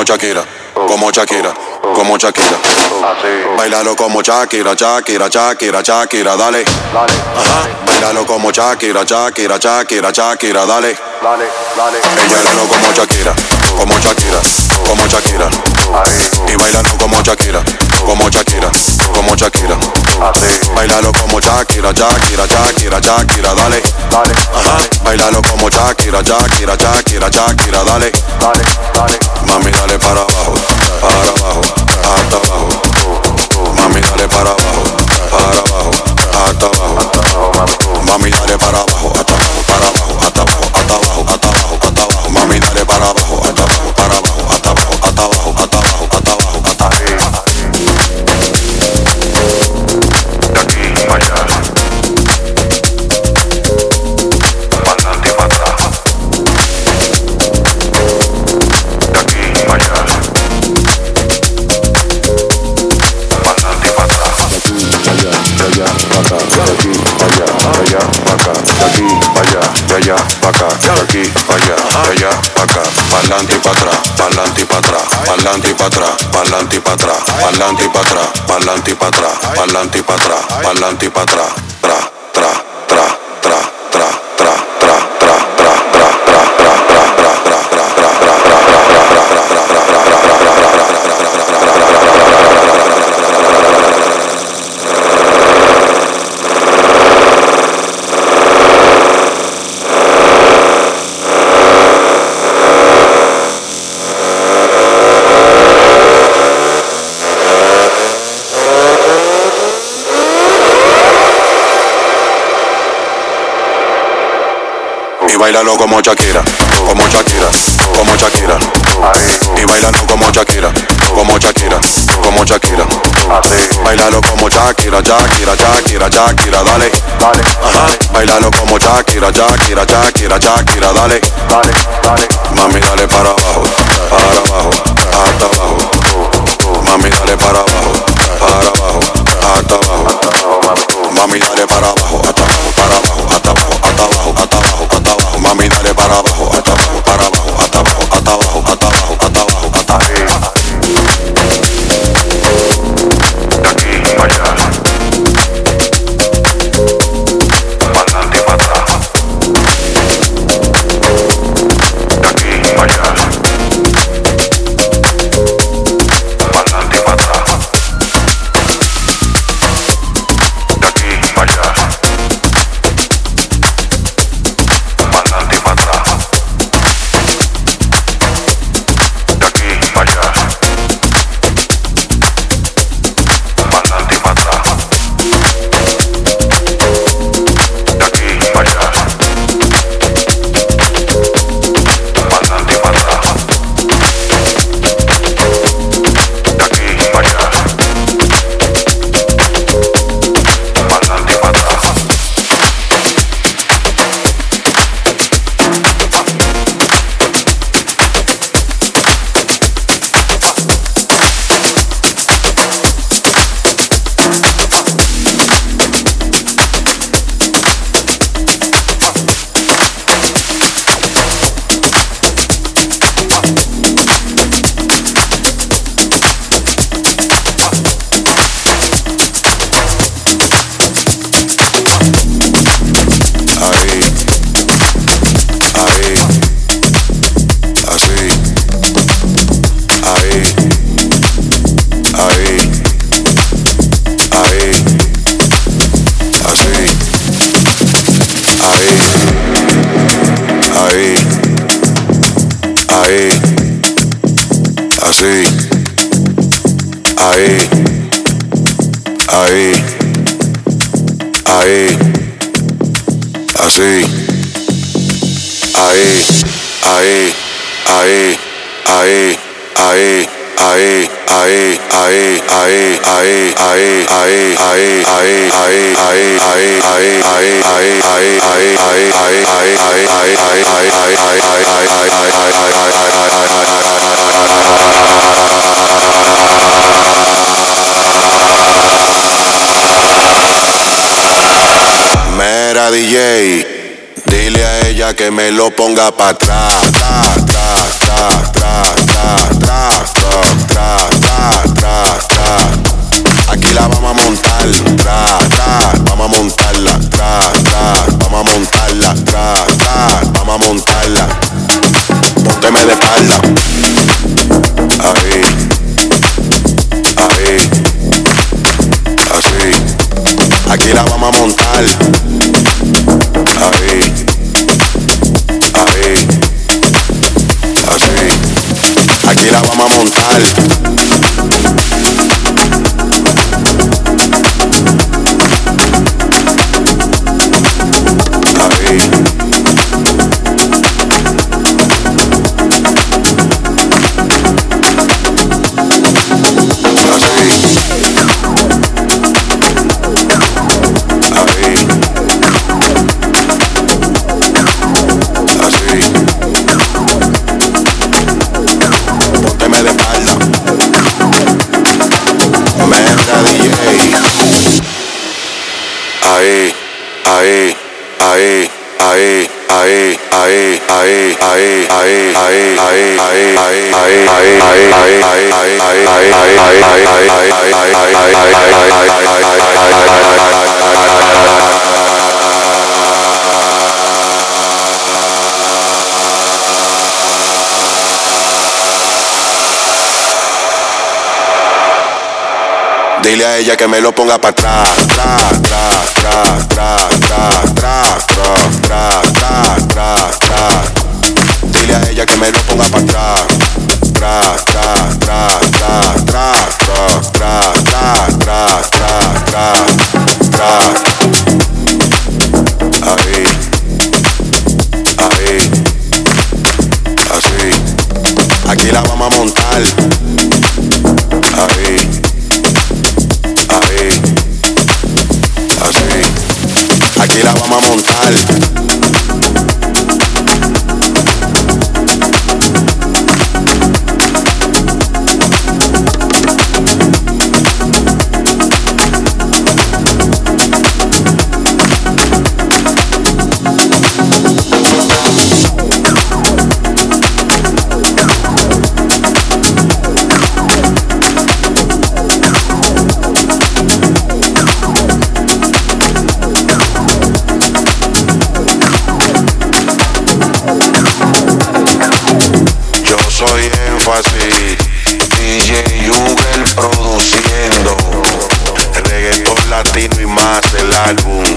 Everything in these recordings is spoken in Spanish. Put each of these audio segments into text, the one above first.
como Shakira, como Shakira, como Shakira. Bailalo como Shakira, Shakira, Shakira, Shakira, dale. Ajá. Bailalo como Shakira, Shakira, Shakira, Shakira, dale. Ella bailalo como Shakira, como Shakira, como Shakira. Y bailalo como Shakira, como Shakira, como Shakira. Bailalo como Shakira, Shakira, Shakira, Shakira, dale. Ajá. Bailalo como Shakira, Shakira, Shakira, Shakira, dale. Mami, dale para abajo, para abajo, hasta abajo. Mami, dale para abajo, para abajo, hasta abajo. Mami, dale para abajo, hasta abajo, para abajo, hasta abajo, hasta abajo, hasta abajo, hasta abajo. Mami, dale para abajo, hasta aquí para allá, de allá para acá, pa'lante y para atrás, pa'lante y para atrás, pa'lante y para atrás, pa'lante y para atrás, pa'lante y para atrás, pa'lante y para atrás, pa'lante y para atrás, pa'lante y para atrás, bailalo como Shakira, como Shakira, como Shakira. Y bailalo como Shakira, como Shakira, como Shakira. Bailalo como Shakira, Shakira, Shakira, Shakira, dale. Ajá. Bailalo como Shakira, Shakira, Shakira, Shakira, dale. Mami, dale para abajo, para abajo, hasta abajo. Mami, dale para abajo, para abajo, hasta abajo. Mami, dale para abajo, soy énfasis. DJ Jugel produciendo. Reggaeton latino y más el álbum.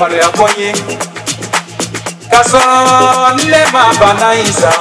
mara ya kwenye kasoro mabana isa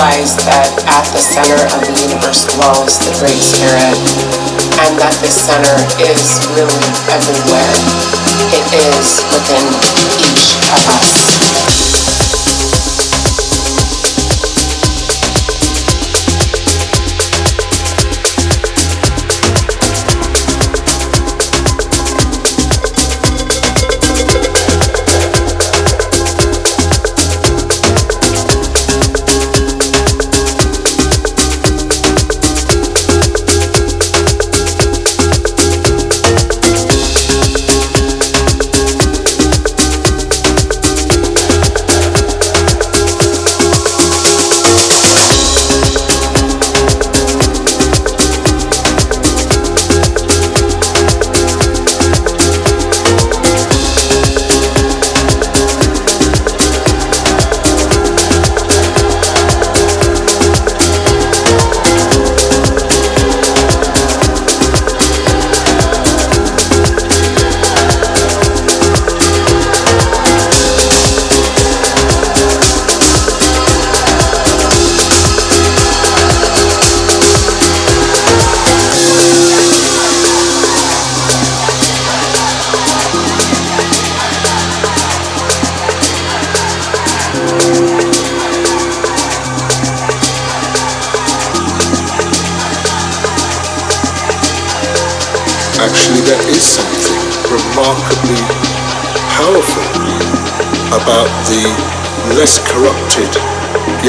realize that at the center of the universe dwells the Great Spirit, and that this center is really everywhere, it is within each of us.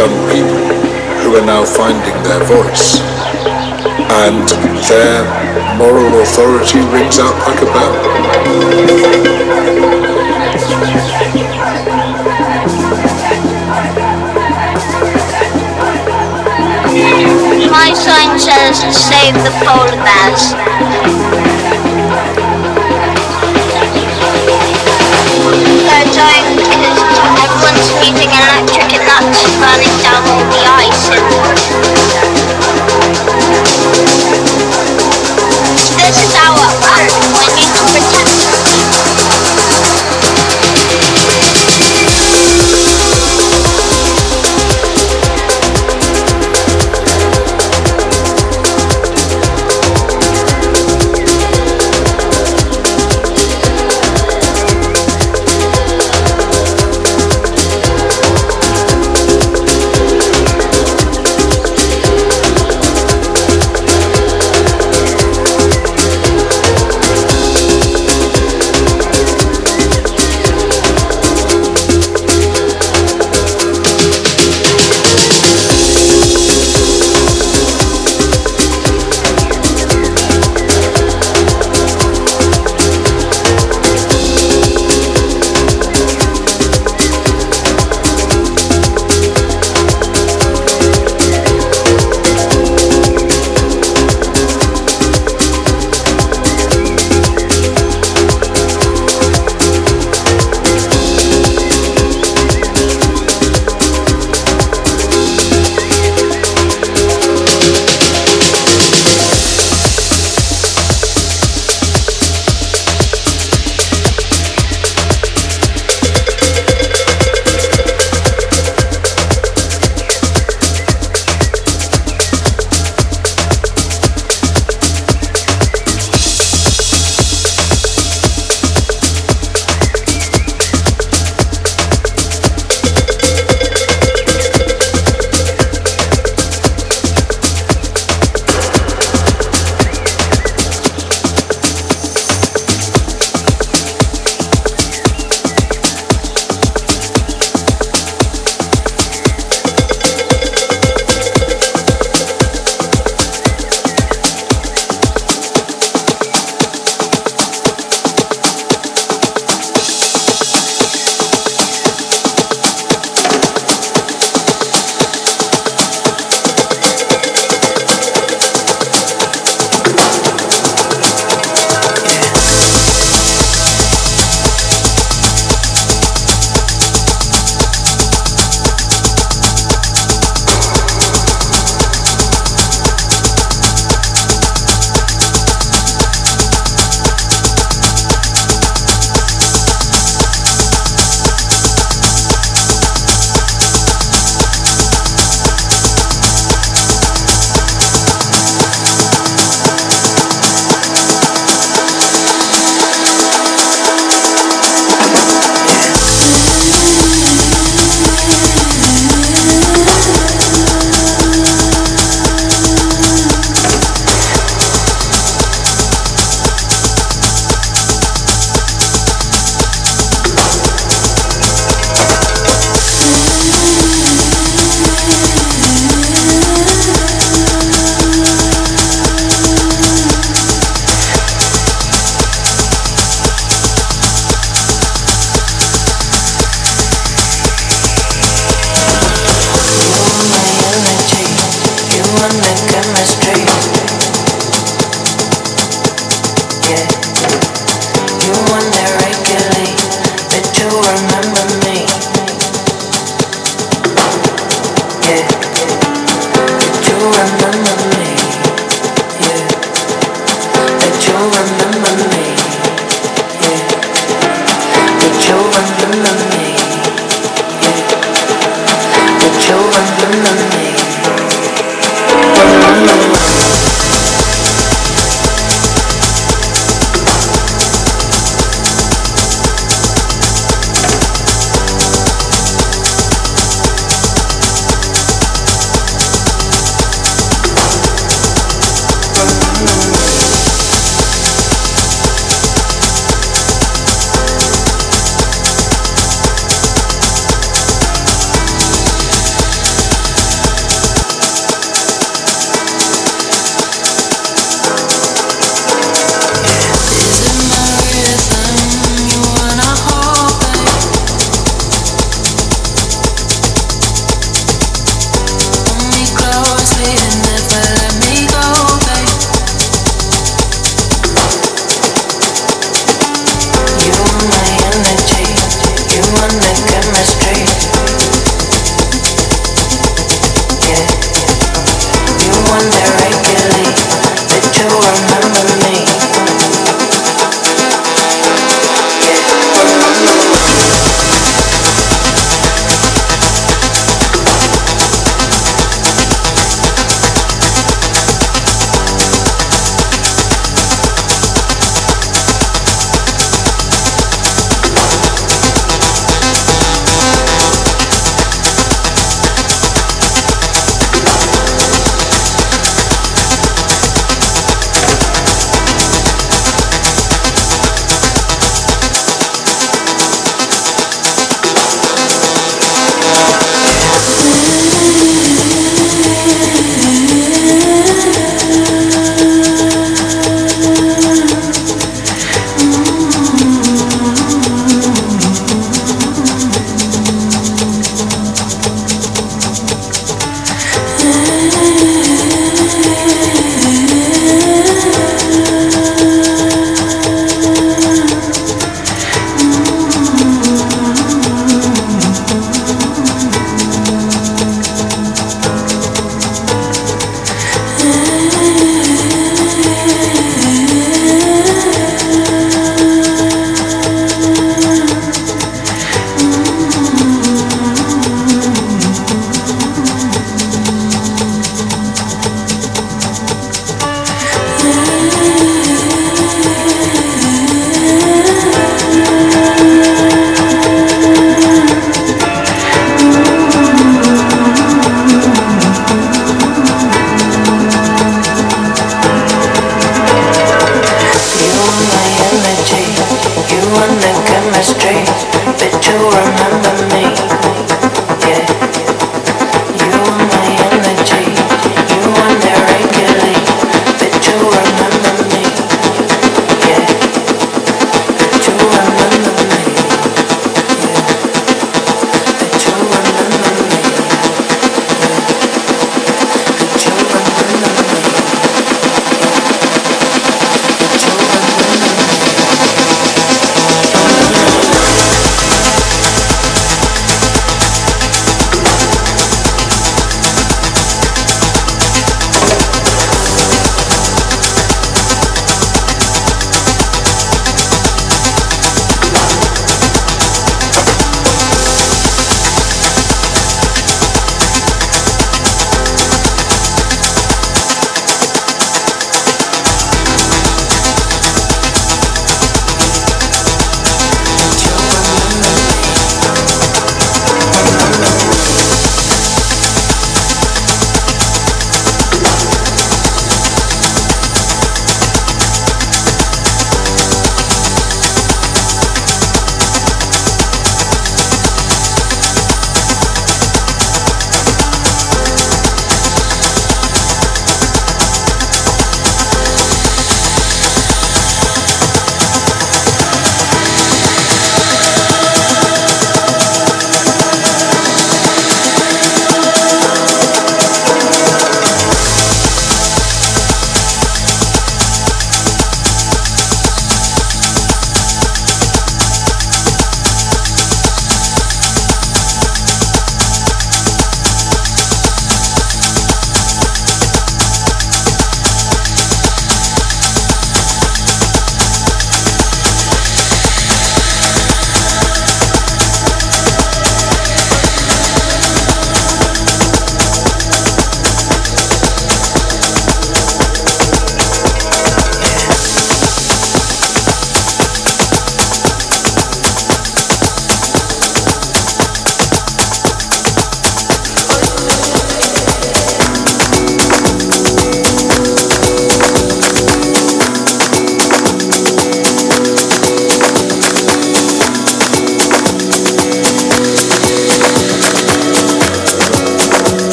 Young people who are now finding their voice. And their moral authority rings out like a bell. My sign says save the polar bears. Everyone's using electric and that's burning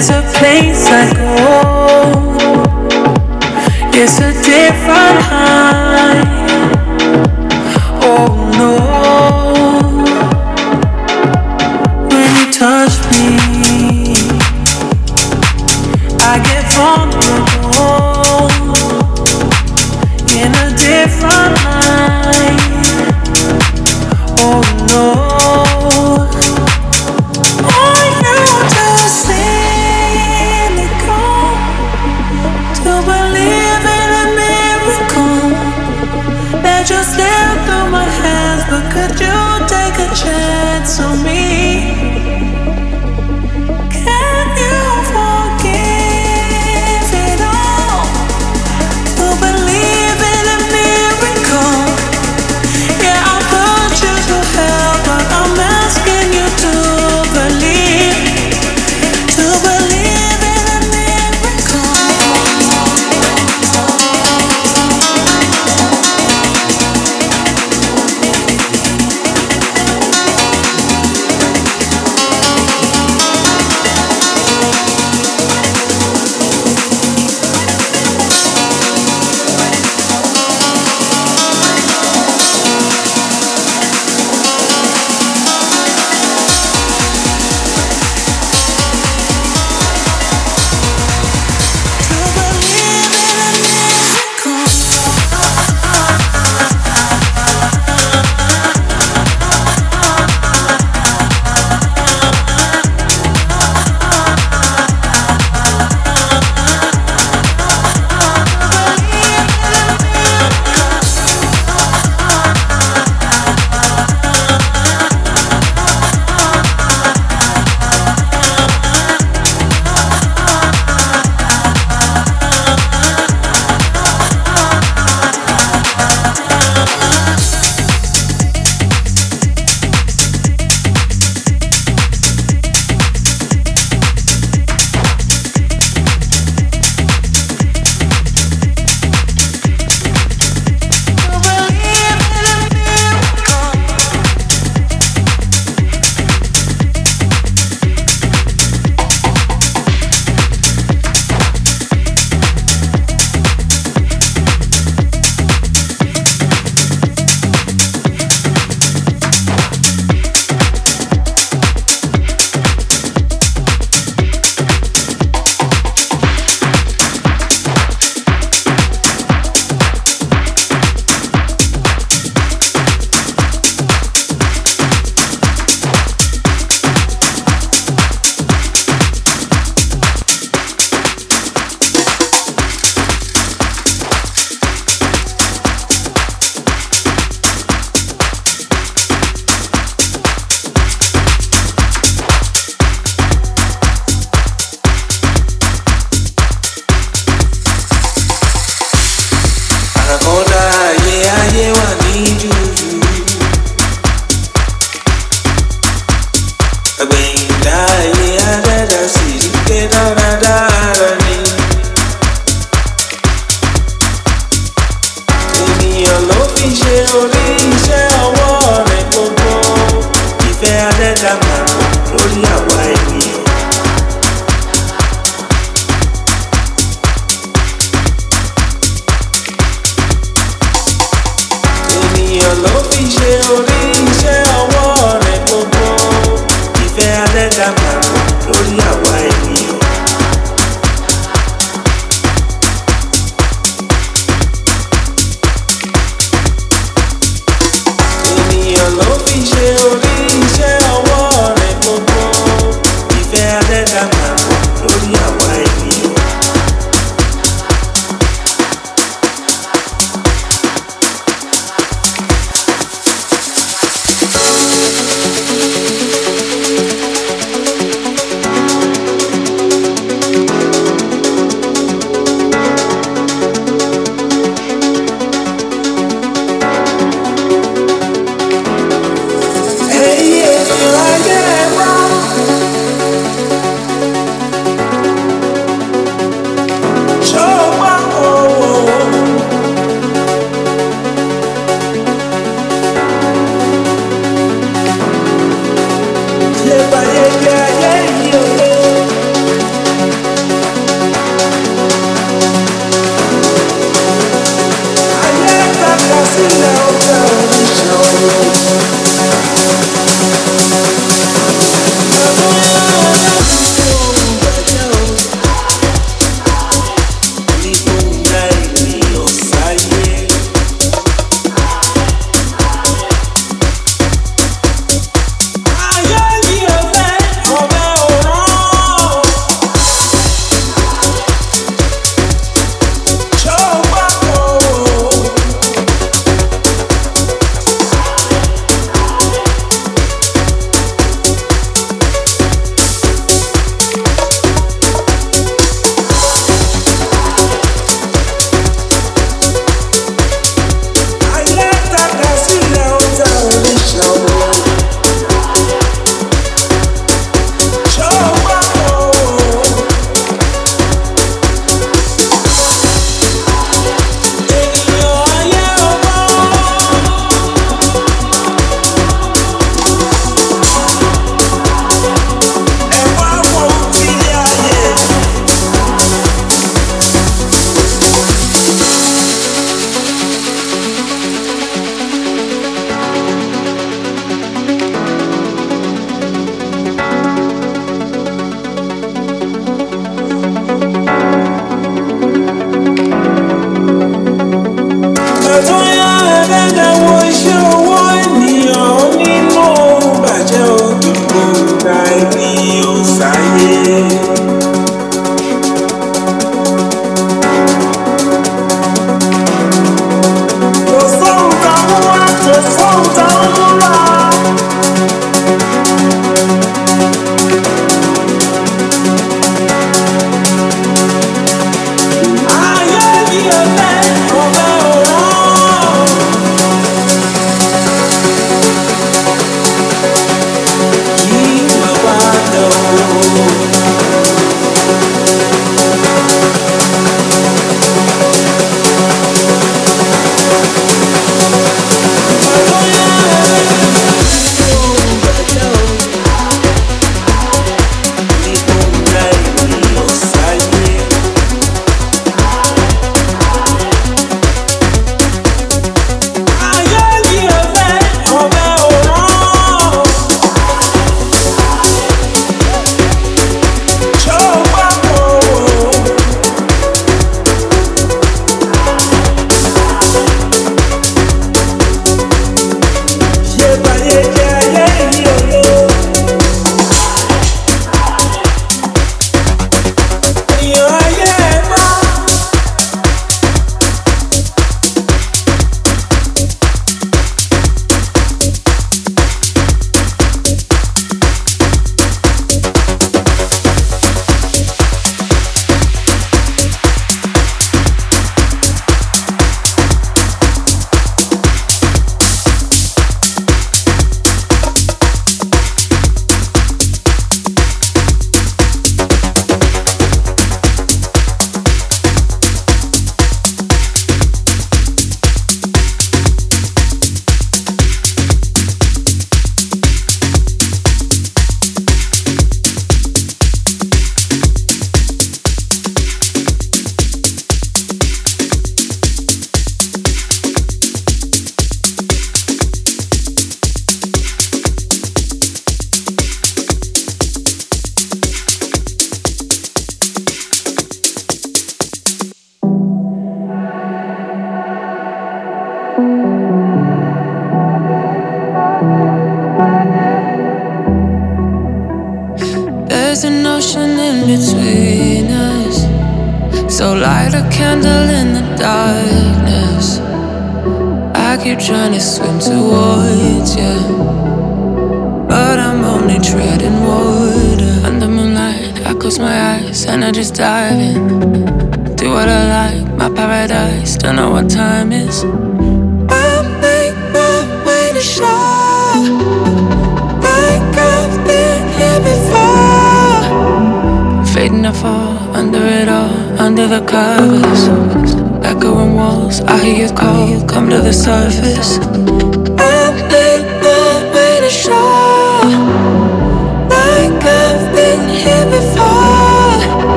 There's a place I go. It's a different high.